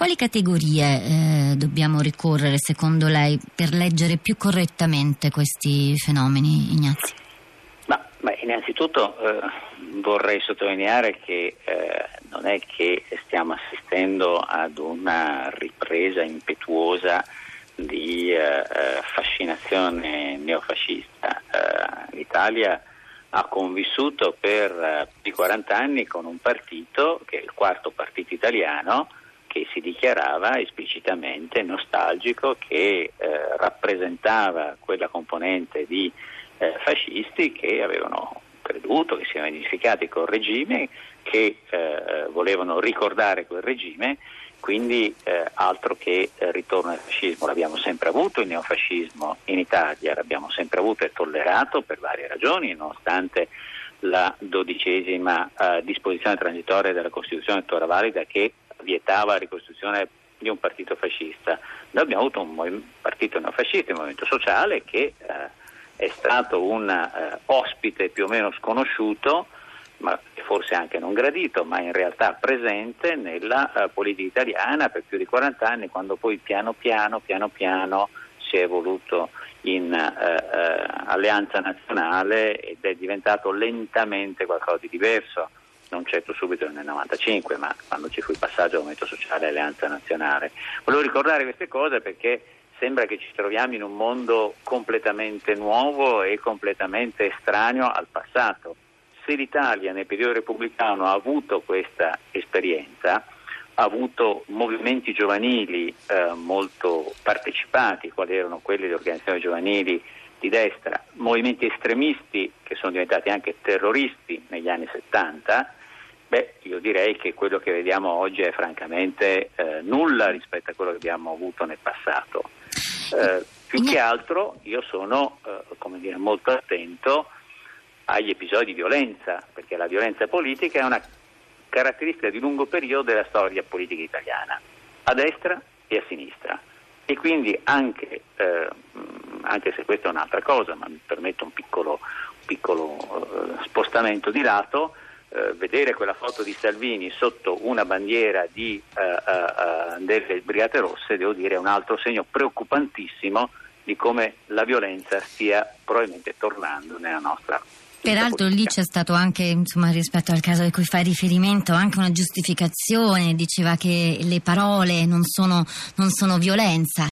quali categorie eh, dobbiamo ricorrere secondo lei per leggere più correttamente questi fenomeni, Ignazio? Ma, ma innanzitutto eh, vorrei sottolineare che eh, non è che stiamo assistendo ad una ripresa impetuosa di eh, fascinazione neofascista. Eh, L'Italia ha convissuto per eh, più di 40 anni con un partito, che è il quarto partito italiano, che si dichiarava esplicitamente nostalgico, che eh, rappresentava quella componente di eh, fascisti che avevano creduto, che si erano identificati col regime, che eh, volevano ricordare quel regime, quindi eh, altro che ritorno al fascismo, l'abbiamo sempre avuto il neofascismo in Italia, l'abbiamo sempre avuto e tollerato per varie ragioni, nonostante la dodicesima eh, disposizione transitoria della Costituzione tuttora valida che vietava la ricostruzione di un partito fascista. Noi abbiamo avuto un partito neofascista, il Movimento Sociale, che eh, è stato un uh, ospite più o meno sconosciuto, ma forse anche non gradito, ma in realtà presente nella uh, politica italiana per più di 40 anni, quando poi piano piano, piano piano si è evoluto in uh, alleanza nazionale ed è diventato lentamente qualcosa di diverso, non certo subito nel 95, ma quando ci fu il passaggio al Movimento Sociale Alleanza Nazionale. Volevo ricordare queste cose perché sembra che ci troviamo in un mondo completamente nuovo e completamente estraneo al passato. Se l'Italia nel periodo repubblicano ha avuto questa esperienza, ha avuto movimenti giovanili eh, molto partecipati, quali erano quelli delle organizzazioni giovanili di destra, movimenti estremisti che sono diventati anche terroristi negli anni 70, beh, io direi che quello che vediamo oggi è francamente eh, nulla rispetto a quello che abbiamo avuto nel passato. Eh, più che altro io sono eh, dire, molto attento agli episodi di violenza, perché la violenza politica è una caratteristica di lungo periodo della storia politica italiana, a destra e a sinistra. E quindi anche, eh, anche se questa è un'altra cosa, ma mi permetto un piccolo, un piccolo eh, spostamento di lato, eh, vedere quella foto di Salvini sotto una bandiera di, uh, uh, delle Brigate Rosse, devo dire, è un altro segno preoccupantissimo di come la violenza stia probabilmente tornando nella nostra Peraltro lì c'è stato anche, insomma, rispetto al caso a cui fai riferimento, anche una giustificazione, diceva che le parole non sono, non sono violenza.